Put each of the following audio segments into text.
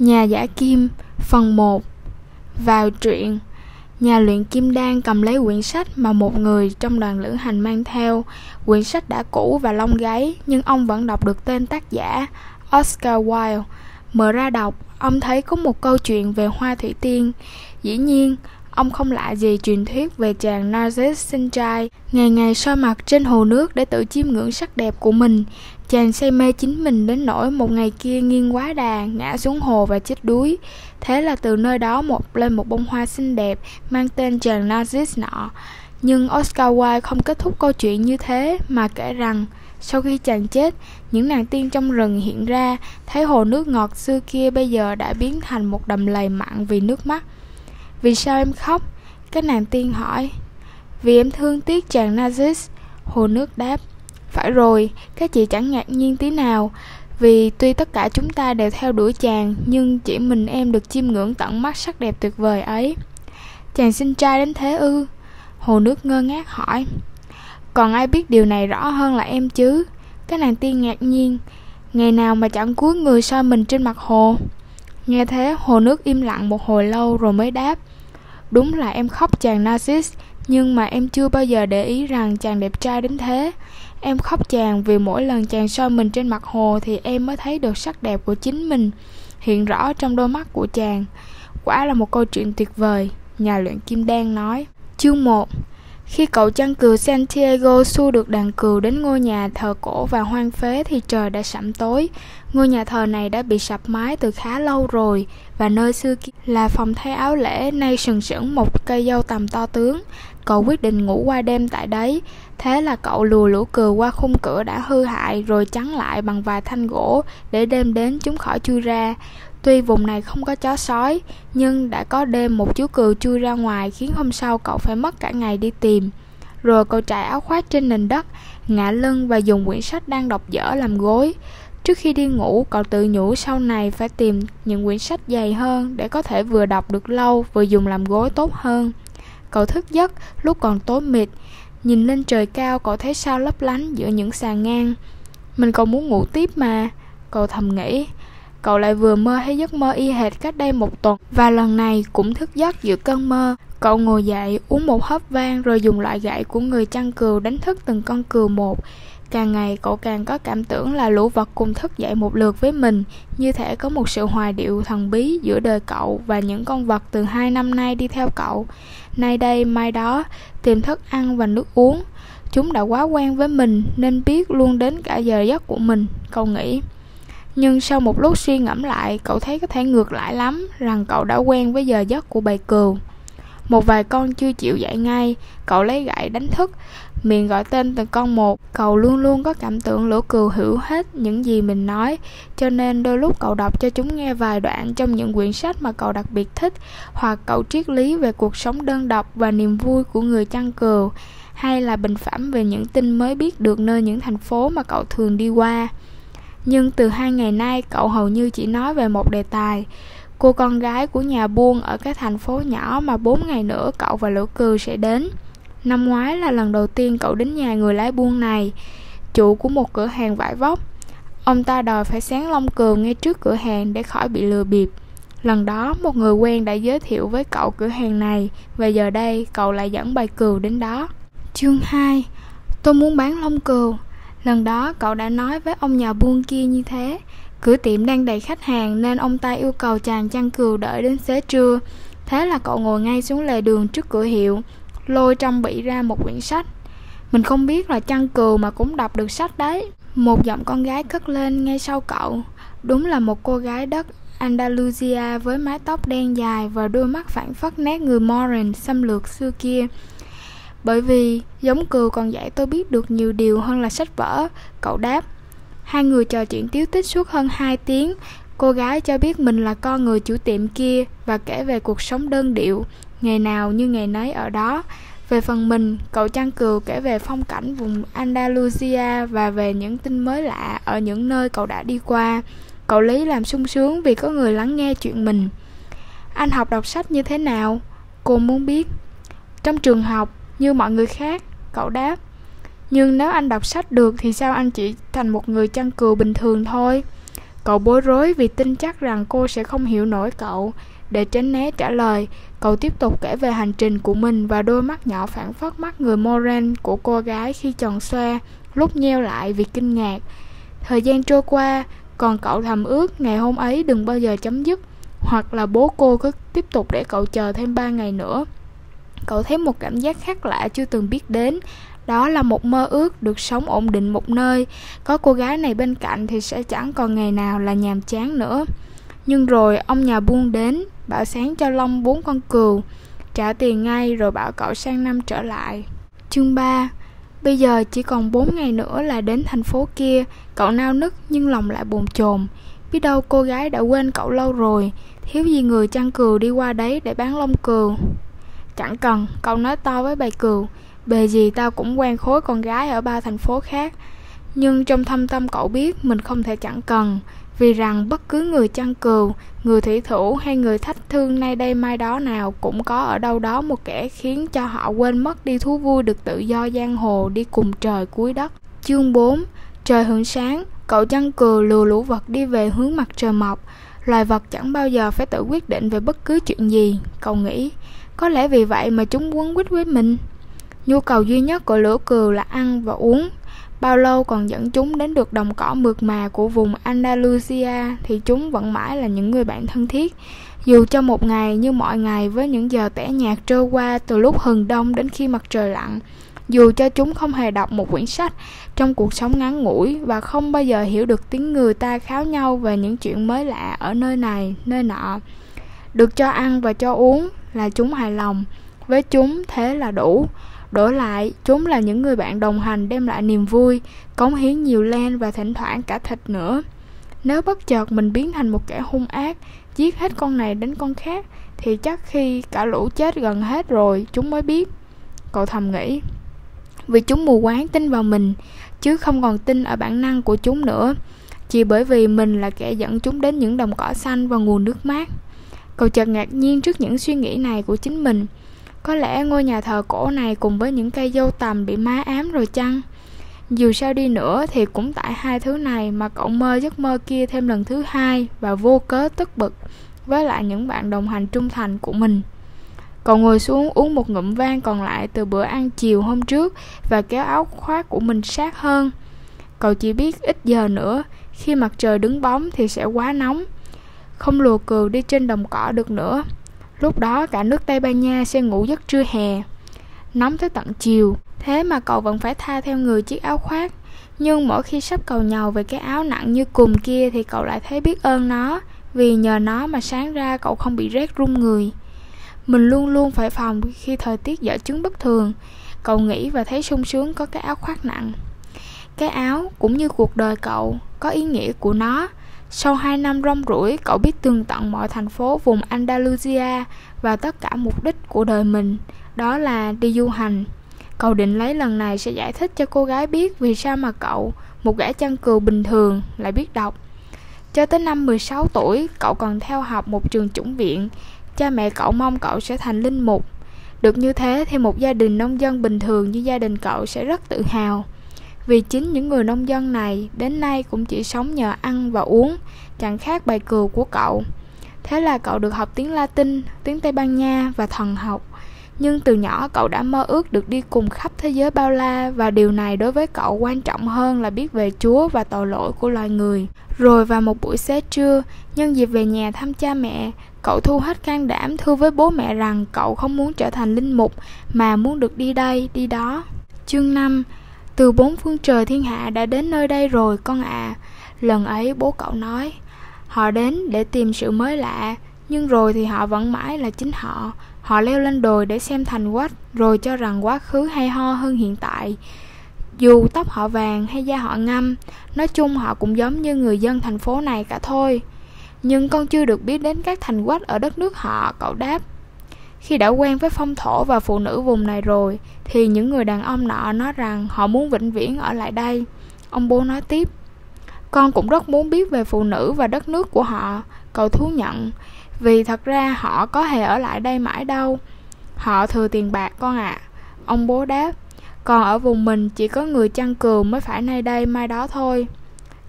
Nhà giả kim Phần 1 Vào truyện Nhà luyện kim đan cầm lấy quyển sách mà một người trong đoàn lữ hành mang theo. Quyển sách đã cũ và lông gáy, nhưng ông vẫn đọc được tên tác giả, Oscar Wilde. Mở ra đọc, ông thấy có một câu chuyện về hoa thủy tiên. Dĩ nhiên, ông không lạ gì truyền thuyết về chàng Narcissus sinh trai, ngày ngày soi mặt trên hồ nước để tự chiêm ngưỡng sắc đẹp của mình. Chàng say mê chính mình đến nỗi một ngày kia nghiêng quá đà, ngã xuống hồ và chết đuối. Thế là từ nơi đó một lên một bông hoa xinh đẹp mang tên chàng Narcissus nọ. Nhưng Oscar Wilde không kết thúc câu chuyện như thế mà kể rằng sau khi chàng chết, những nàng tiên trong rừng hiện ra, thấy hồ nước ngọt xưa kia bây giờ đã biến thành một đầm lầy mặn vì nước mắt. Vì sao em khóc? Các nàng tiên hỏi. Vì em thương tiếc chàng nazis hồ nước đáp. Phải rồi, các chị chẳng ngạc nhiên tí nào. Vì tuy tất cả chúng ta đều theo đuổi chàng Nhưng chỉ mình em được chiêm ngưỡng tận mắt sắc đẹp tuyệt vời ấy. Chàng sinh trai đến thế ư? Hồ nước ngơ ngác hỏi. Còn ai biết điều này rõ hơn là em chứ? Các nàng tiên ngạc nhiên. Ngày nào mà chẳng cúi người soi mình trên mặt hồ? Nghe thế hồ nước im lặng một hồi lâu rồi mới đáp. Đúng là em khóc chàng Narcissus Nhưng mà em chưa bao giờ để ý rằng chàng đẹp trai đến thế Em khóc chàng vì mỗi lần chàng soi mình trên mặt hồ thì em mới thấy được sắc đẹp của chính mình hiện rõ trong đôi mắt của chàng. Quả là một câu chuyện tuyệt vời, nhà luyện kim đan nói. Chương 1 khi cậu chăn cừu Santiago xua được đàn cừu đến ngôi nhà thờ cổ và hoang phế thì trời đã sẩm tối. Ngôi nhà thờ này đã bị sập mái từ khá lâu rồi và nơi xưa kia là phòng thay áo lễ, nay sừng sững một cây dâu tầm to tướng. Cậu quyết định ngủ qua đêm tại đấy, thế là cậu lùa lũ cừu qua khung cửa đã hư hại rồi chắn lại bằng vài thanh gỗ để đêm đến chúng khỏi chui ra. Tuy vùng này không có chó sói, nhưng đã có đêm một chú cừu chui ra ngoài khiến hôm sau cậu phải mất cả ngày đi tìm. Rồi cậu trải áo khoác trên nền đất, ngã lưng và dùng quyển sách đang đọc dở làm gối. Trước khi đi ngủ, cậu tự nhủ sau này phải tìm những quyển sách dày hơn để có thể vừa đọc được lâu vừa dùng làm gối tốt hơn. Cậu thức giấc, lúc còn tối mịt, Nhìn lên trời cao cậu thấy sao lấp lánh giữa những sàn ngang. Mình còn muốn ngủ tiếp mà. Cậu thầm nghĩ, Cậu lại vừa mơ thấy giấc mơ y hệt cách đây một tuần. Và lần này cũng thức giấc giữa cơn mơ. Cậu ngồi dậy, uống một hớp vang Rồi dùng loại gậy của người chăn cừu đánh thức từng con cừu một. Càng ngày cậu càng có cảm tưởng là lũ vật cùng thức dậy một lượt với mình Như thể có một sự hòa điệu thần bí giữa đời cậu và những con vật từ hai năm nay đi theo cậu. Nay đây mai đó tìm thức ăn và nước uống. Chúng đã quá quen với mình nên biết luôn đến cả giờ giấc của mình, cậu nghĩ. Nhưng sau một lúc suy ngẫm lại, cậu thấy có thể ngược lại lắm Rằng cậu đã quen với giờ giấc của bầy cừu một vài con chưa chịu dậy ngay, cậu lấy gậy đánh thức, miệng gọi tên từng con một. Cậu luôn luôn có cảm tưởng lũ cừu hiểu hết những gì mình nói, cho nên đôi lúc cậu đọc cho chúng nghe vài đoạn trong những quyển sách mà cậu đặc biệt thích, hoặc cậu triết lý về cuộc sống đơn độc và niềm vui của người chăn cừu, hay là bình phẩm về những tin mới biết được nơi những thành phố mà cậu thường đi qua. Nhưng từ hai ngày nay cậu hầu như chỉ nói về một đề tài cô con gái của nhà buôn ở cái thành phố nhỏ mà bốn ngày nữa cậu và Lữ Cừ sẽ đến. Năm ngoái là lần đầu tiên cậu đến nhà người lái buôn này, chủ của một cửa hàng vải vóc. Ông ta đòi phải sáng lông cường ngay trước cửa hàng để khỏi bị lừa bịp. Lần đó, một người quen đã giới thiệu với cậu cửa hàng này và giờ đây cậu lại dẫn bài cừu đến đó. Chương 2 Tôi muốn bán lông cừu. Lần đó cậu đã nói với ông nhà buôn kia như thế Cửa tiệm đang đầy khách hàng nên ông ta yêu cầu chàng chăn cừu đợi đến xế trưa. Thế là cậu ngồi ngay xuống lề đường trước cửa hiệu, lôi trong bị ra một quyển sách. Mình không biết là chăn cừu mà cũng đọc được sách đấy. Một giọng con gái cất lên ngay sau cậu. Đúng là một cô gái đất Andalusia với mái tóc đen dài và đôi mắt phản phất nét người Moran xâm lược xưa kia. Bởi vì giống cừu còn dạy tôi biết được nhiều điều hơn là sách vở, cậu đáp. Hai người trò chuyện tiếu tích suốt hơn 2 tiếng. Cô gái cho biết mình là con người chủ tiệm kia và kể về cuộc sống đơn điệu, ngày nào như ngày nấy ở đó. Về phần mình, cậu Trăng cừu kể về phong cảnh vùng Andalusia và về những tin mới lạ ở những nơi cậu đã đi qua. Cậu Lý làm sung sướng vì có người lắng nghe chuyện mình. Anh học đọc sách như thế nào? Cô muốn biết. Trong trường học, như mọi người khác, cậu đáp. Nhưng nếu anh đọc sách được thì sao anh chỉ thành một người chăn cừu bình thường thôi? Cậu bối rối vì tin chắc rằng cô sẽ không hiểu nổi cậu. Để tránh né trả lời, cậu tiếp tục kể về hành trình của mình và đôi mắt nhỏ phản phất mắt người Moran của cô gái khi tròn xoe, lúc nheo lại vì kinh ngạc. Thời gian trôi qua, còn cậu thầm ước ngày hôm ấy đừng bao giờ chấm dứt, hoặc là bố cô cứ tiếp tục để cậu chờ thêm ba ngày nữa. Cậu thấy một cảm giác khác lạ chưa từng biết đến, đó là một mơ ước được sống ổn định một nơi. Có cô gái này bên cạnh thì sẽ chẳng còn ngày nào là nhàm chán nữa. Nhưng rồi ông nhà buôn đến Bảo sáng cho Long bốn con cừu Trả tiền ngay rồi bảo cậu sang năm trở lại. Chương 3 Bây giờ chỉ còn 4 ngày nữa là đến thành phố kia. Cậu nao nức nhưng lòng lại bồn chồn. Biết đâu cô gái đã quên cậu lâu rồi. Thiếu gì người chăn cừu đi qua đấy để bán lông cừu. Chẳng cần, cậu nói to với bầy cừu. Bề gì tao cũng quen khối con gái ở ba thành phố khác. Nhưng trong thâm tâm cậu biết mình không thể chẳng cần Vì rằng bất cứ người chăn cừu, người thủy thủ hay người thách thương nay đây mai đó nào Cũng có ở đâu đó một kẻ khiến cho họ quên mất đi thú vui được tự do giang hồ đi cùng trời cuối đất. Chương 4 Trời hưởng sáng, cậu chăn cừu lừa lũ vật đi về hướng mặt trời mọc. Loài vật chẳng bao giờ phải tự quyết định về bất cứ chuyện gì, cậu nghĩ. Có lẽ vì vậy mà chúng quấn quýt với mình. Nhu cầu duy nhất của lũ cừu là ăn và uống. Bao lâu còn dẫn chúng đến được đồng cỏ mượt mà của vùng Andalusia thì chúng vẫn mãi là những người bạn thân thiết. Dù cho một ngày như mọi ngày với những giờ tẻ nhạt trôi qua từ lúc hừng đông đến khi mặt trời lặn, dù cho chúng không hề đọc một quyển sách trong cuộc sống ngắn ngủi và không bao giờ hiểu được tiếng người ta kháo nhau về những chuyện mới lạ ở nơi này, nơi nọ. Được cho ăn và cho uống là chúng hài lòng, với chúng thế là đủ. Đổi lại, chúng là những người bạn đồng hành đem lại niềm vui, cống hiến nhiều len và thỉnh thoảng cả thịt nữa. Nếu bất chợt mình biến thành một kẻ hung ác, giết hết con này đến con khác, thì chắc khi cả lũ chết gần hết rồi, chúng mới biết. Cậu thầm nghĩ. Vì chúng mù quáng tin vào mình, chứ không còn tin ở bản năng của chúng nữa. Chỉ bởi vì mình là kẻ dẫn chúng đến những đồng cỏ xanh và nguồn nước mát. Cậu chợt ngạc nhiên trước những suy nghĩ này của chính mình. Có lẽ ngôi nhà thờ cổ này cùng với những cây dâu tằm bị má ám rồi chăng? Dù sao đi nữa thì cũng tại hai thứ này mà cậu mơ giấc mơ kia thêm lần thứ hai và vô cớ tức bực với lại những bạn đồng hành trung thành của mình. Cậu ngồi xuống uống một ngụm vang còn lại từ bữa ăn chiều hôm trước và kéo áo khoác của mình sát hơn. Cậu chỉ biết ít giờ nữa, khi mặt trời đứng bóng thì sẽ quá nóng. Không lùa cừu đi trên đồng cỏ được nữa. Lúc đó cả nước Tây Ban Nha sẽ ngủ giấc trưa hè. Nóng tới tận chiều, Thế mà cậu vẫn phải tha theo người chiếc áo khoác. Nhưng mỗi khi sắp cầu nhau về cái áo nặng như cùng kia Thì cậu lại thấy biết ơn nó, Vì nhờ nó mà sáng ra cậu không bị rét run người. Mình luôn luôn phải phòng khi thời tiết dở chứng bất thường. Cậu nghĩ và thấy sung sướng có cái áo khoác nặng. Cái áo, cũng như cuộc đời cậu, Có ý nghĩa của nó sau 2 năm rong ruổi, cậu biết tường tận mọi thành phố vùng Andalusia và tất cả mục đích của đời mình, đó là đi du hành. Cậu định lấy lần này sẽ giải thích cho cô gái biết vì sao mà cậu, một gã chăn cừu bình thường, lại biết đọc. Cho tới năm 16 tuổi, cậu còn theo học một trường chủng viện. Cha mẹ cậu mong cậu sẽ thành linh mục. Được như thế thì một gia đình nông dân bình thường như gia đình cậu sẽ rất tự hào. Vì chính những người nông dân này đến nay cũng chỉ sống nhờ ăn và uống, chẳng khác bài cừu của cậu. Thế là cậu được học tiếng Latin, tiếng Tây Ban Nha và thần học. Nhưng từ nhỏ cậu đã mơ ước được đi cùng khắp thế giới bao la và điều này đối với cậu quan trọng hơn là biết về Chúa và tội lỗi của loài người. Rồi vào một buổi xế trưa, nhân dịp về nhà thăm cha mẹ, cậu thu hết can đảm thưa với bố mẹ rằng cậu không muốn trở thành linh mục mà muốn được đi đây, đi đó. Chương 5 từ bốn phương trời thiên hạ đã đến nơi đây rồi, con ạ. À. Lần ấy bố cậu nói, Họ đến để tìm sự mới lạ, Nhưng rồi thì họ vẫn mãi là chính họ. Họ leo lên đồi để xem thành quách, Rồi cho rằng quá khứ hay ho hơn hiện tại. Dù tóc họ vàng hay da họ ngâm, Nói chung họ cũng giống như người dân thành phố này cả thôi. Nhưng con chưa được biết đến các thành quách ở đất nước họ, Cậu đáp khi đã quen với phong thổ và phụ nữ vùng này rồi, thì những người đàn ông nọ nói rằng họ muốn vĩnh viễn ở lại đây. Ông bố nói tiếp, con cũng rất muốn biết về phụ nữ và đất nước của họ, cậu thú nhận, vì thật ra họ có hề ở lại đây mãi đâu. Họ thừa tiền bạc con ạ. À. Ông bố đáp, còn ở vùng mình chỉ có người chăn cừu mới phải nay đây mai đó thôi.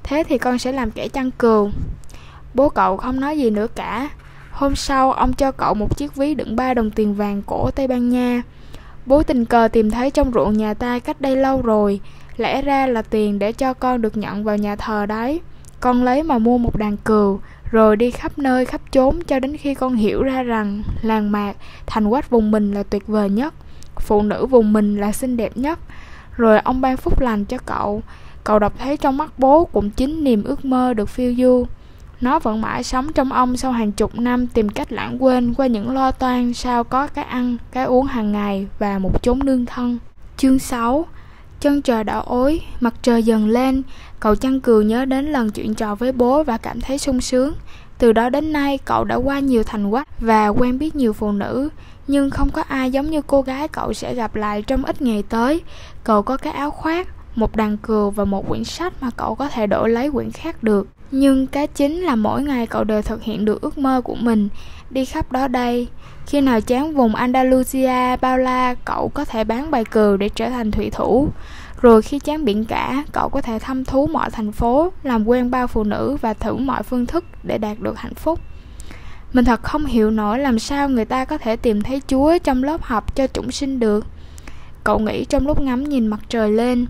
Thế thì con sẽ làm kẻ chăn cừu Bố cậu không nói gì nữa cả Hôm sau, ông cho cậu một chiếc ví đựng ba đồng tiền vàng cổ Tây Ban Nha. Bố tình cờ tìm thấy trong ruộng nhà ta cách đây lâu rồi, lẽ ra là tiền để cho con được nhận vào nhà thờ đấy. Con lấy mà mua một đàn cừu, rồi đi khắp nơi khắp chốn cho đến khi con hiểu ra rằng làng mạc, thành quách vùng mình là tuyệt vời nhất, phụ nữ vùng mình là xinh đẹp nhất. Rồi ông ban phúc lành cho cậu, cậu đọc thấy trong mắt bố cũng chính niềm ước mơ được phiêu du. Nó vẫn mãi sống trong ông sau hàng chục năm tìm cách lãng quên qua những lo toan sao có cái ăn, cái uống hàng ngày và một chốn nương thân. Chương 6 Chân trời đỏ ối, mặt trời dần lên, cậu chăn cừu nhớ đến lần chuyện trò với bố và cảm thấy sung sướng. Từ đó đến nay, cậu đã qua nhiều thành quách và quen biết nhiều phụ nữ, nhưng không có ai giống như cô gái cậu sẽ gặp lại trong ít ngày tới. Cậu có cái áo khoác, một đàn cừu và một quyển sách mà cậu có thể đổi lấy quyển khác được. Nhưng cái chính là mỗi ngày cậu đều thực hiện được ước mơ của mình, đi khắp đó đây. Khi nào chán vùng Andalusia, bao la, cậu có thể bán bài cừu để trở thành thủy thủ. Rồi khi chán biển cả, cậu có thể thăm thú mọi thành phố, làm quen bao phụ nữ và thử mọi phương thức để đạt được hạnh phúc. Mình thật không hiểu nổi làm sao người ta có thể tìm thấy Chúa trong lớp học cho chúng sinh được. Cậu nghĩ trong lúc ngắm nhìn mặt trời lên,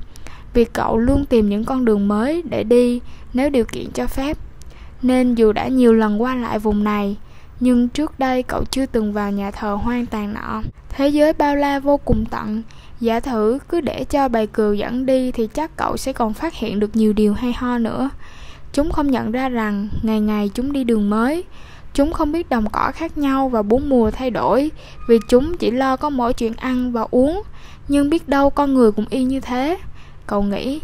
vì cậu luôn tìm những con đường mới để đi nếu điều kiện cho phép. Nên dù đã nhiều lần qua lại vùng này, nhưng trước đây cậu chưa từng vào nhà thờ hoang tàn nọ. Thế giới bao la vô cùng tận, giả thử cứ để cho bầy cừu dẫn đi thì chắc cậu sẽ còn phát hiện được nhiều điều hay ho nữa. Chúng không nhận ra rằng ngày ngày chúng đi đường mới, chúng không biết đồng cỏ khác nhau và bốn mùa thay đổi vì chúng chỉ lo có mỗi chuyện ăn và uống, nhưng biết đâu con người cũng y như thế. Cậu nghĩ,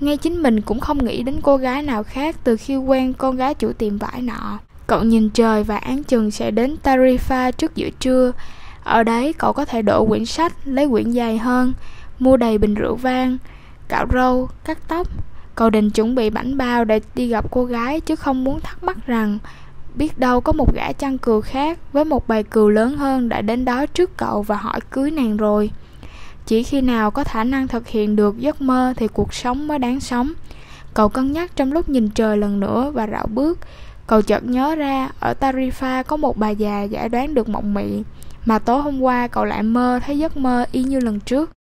ngay chính mình cũng không nghĩ đến cô gái nào khác từ khi quen con gái chủ tiệm vải nọ. Cậu nhìn trời và án chừng sẽ đến Tarifa trước giữa trưa. Ở đấy cậu có thể đổ quyển sách, lấy quyển dài hơn, mua đầy bình rượu vang, cạo râu, cắt tóc. Cậu định chuẩn bị bảnh bao để đi gặp cô gái chứ không muốn thắc mắc rằng biết đâu có một gã chăn cừu khác với một bầy cừu lớn hơn đã đến đó trước cậu và hỏi cưới nàng rồi. Chỉ khi nào có khả năng thực hiện được giấc mơ thì cuộc sống mới đáng sống. Cậu cân nhắc trong lúc nhìn trời lần nữa và rảo bước. Cậu chợt nhớ ra, ở Tarifa có một bà già giải đoán được mộng mị, mà tối hôm qua cậu lại mơ thấy giấc mơ y như lần trước.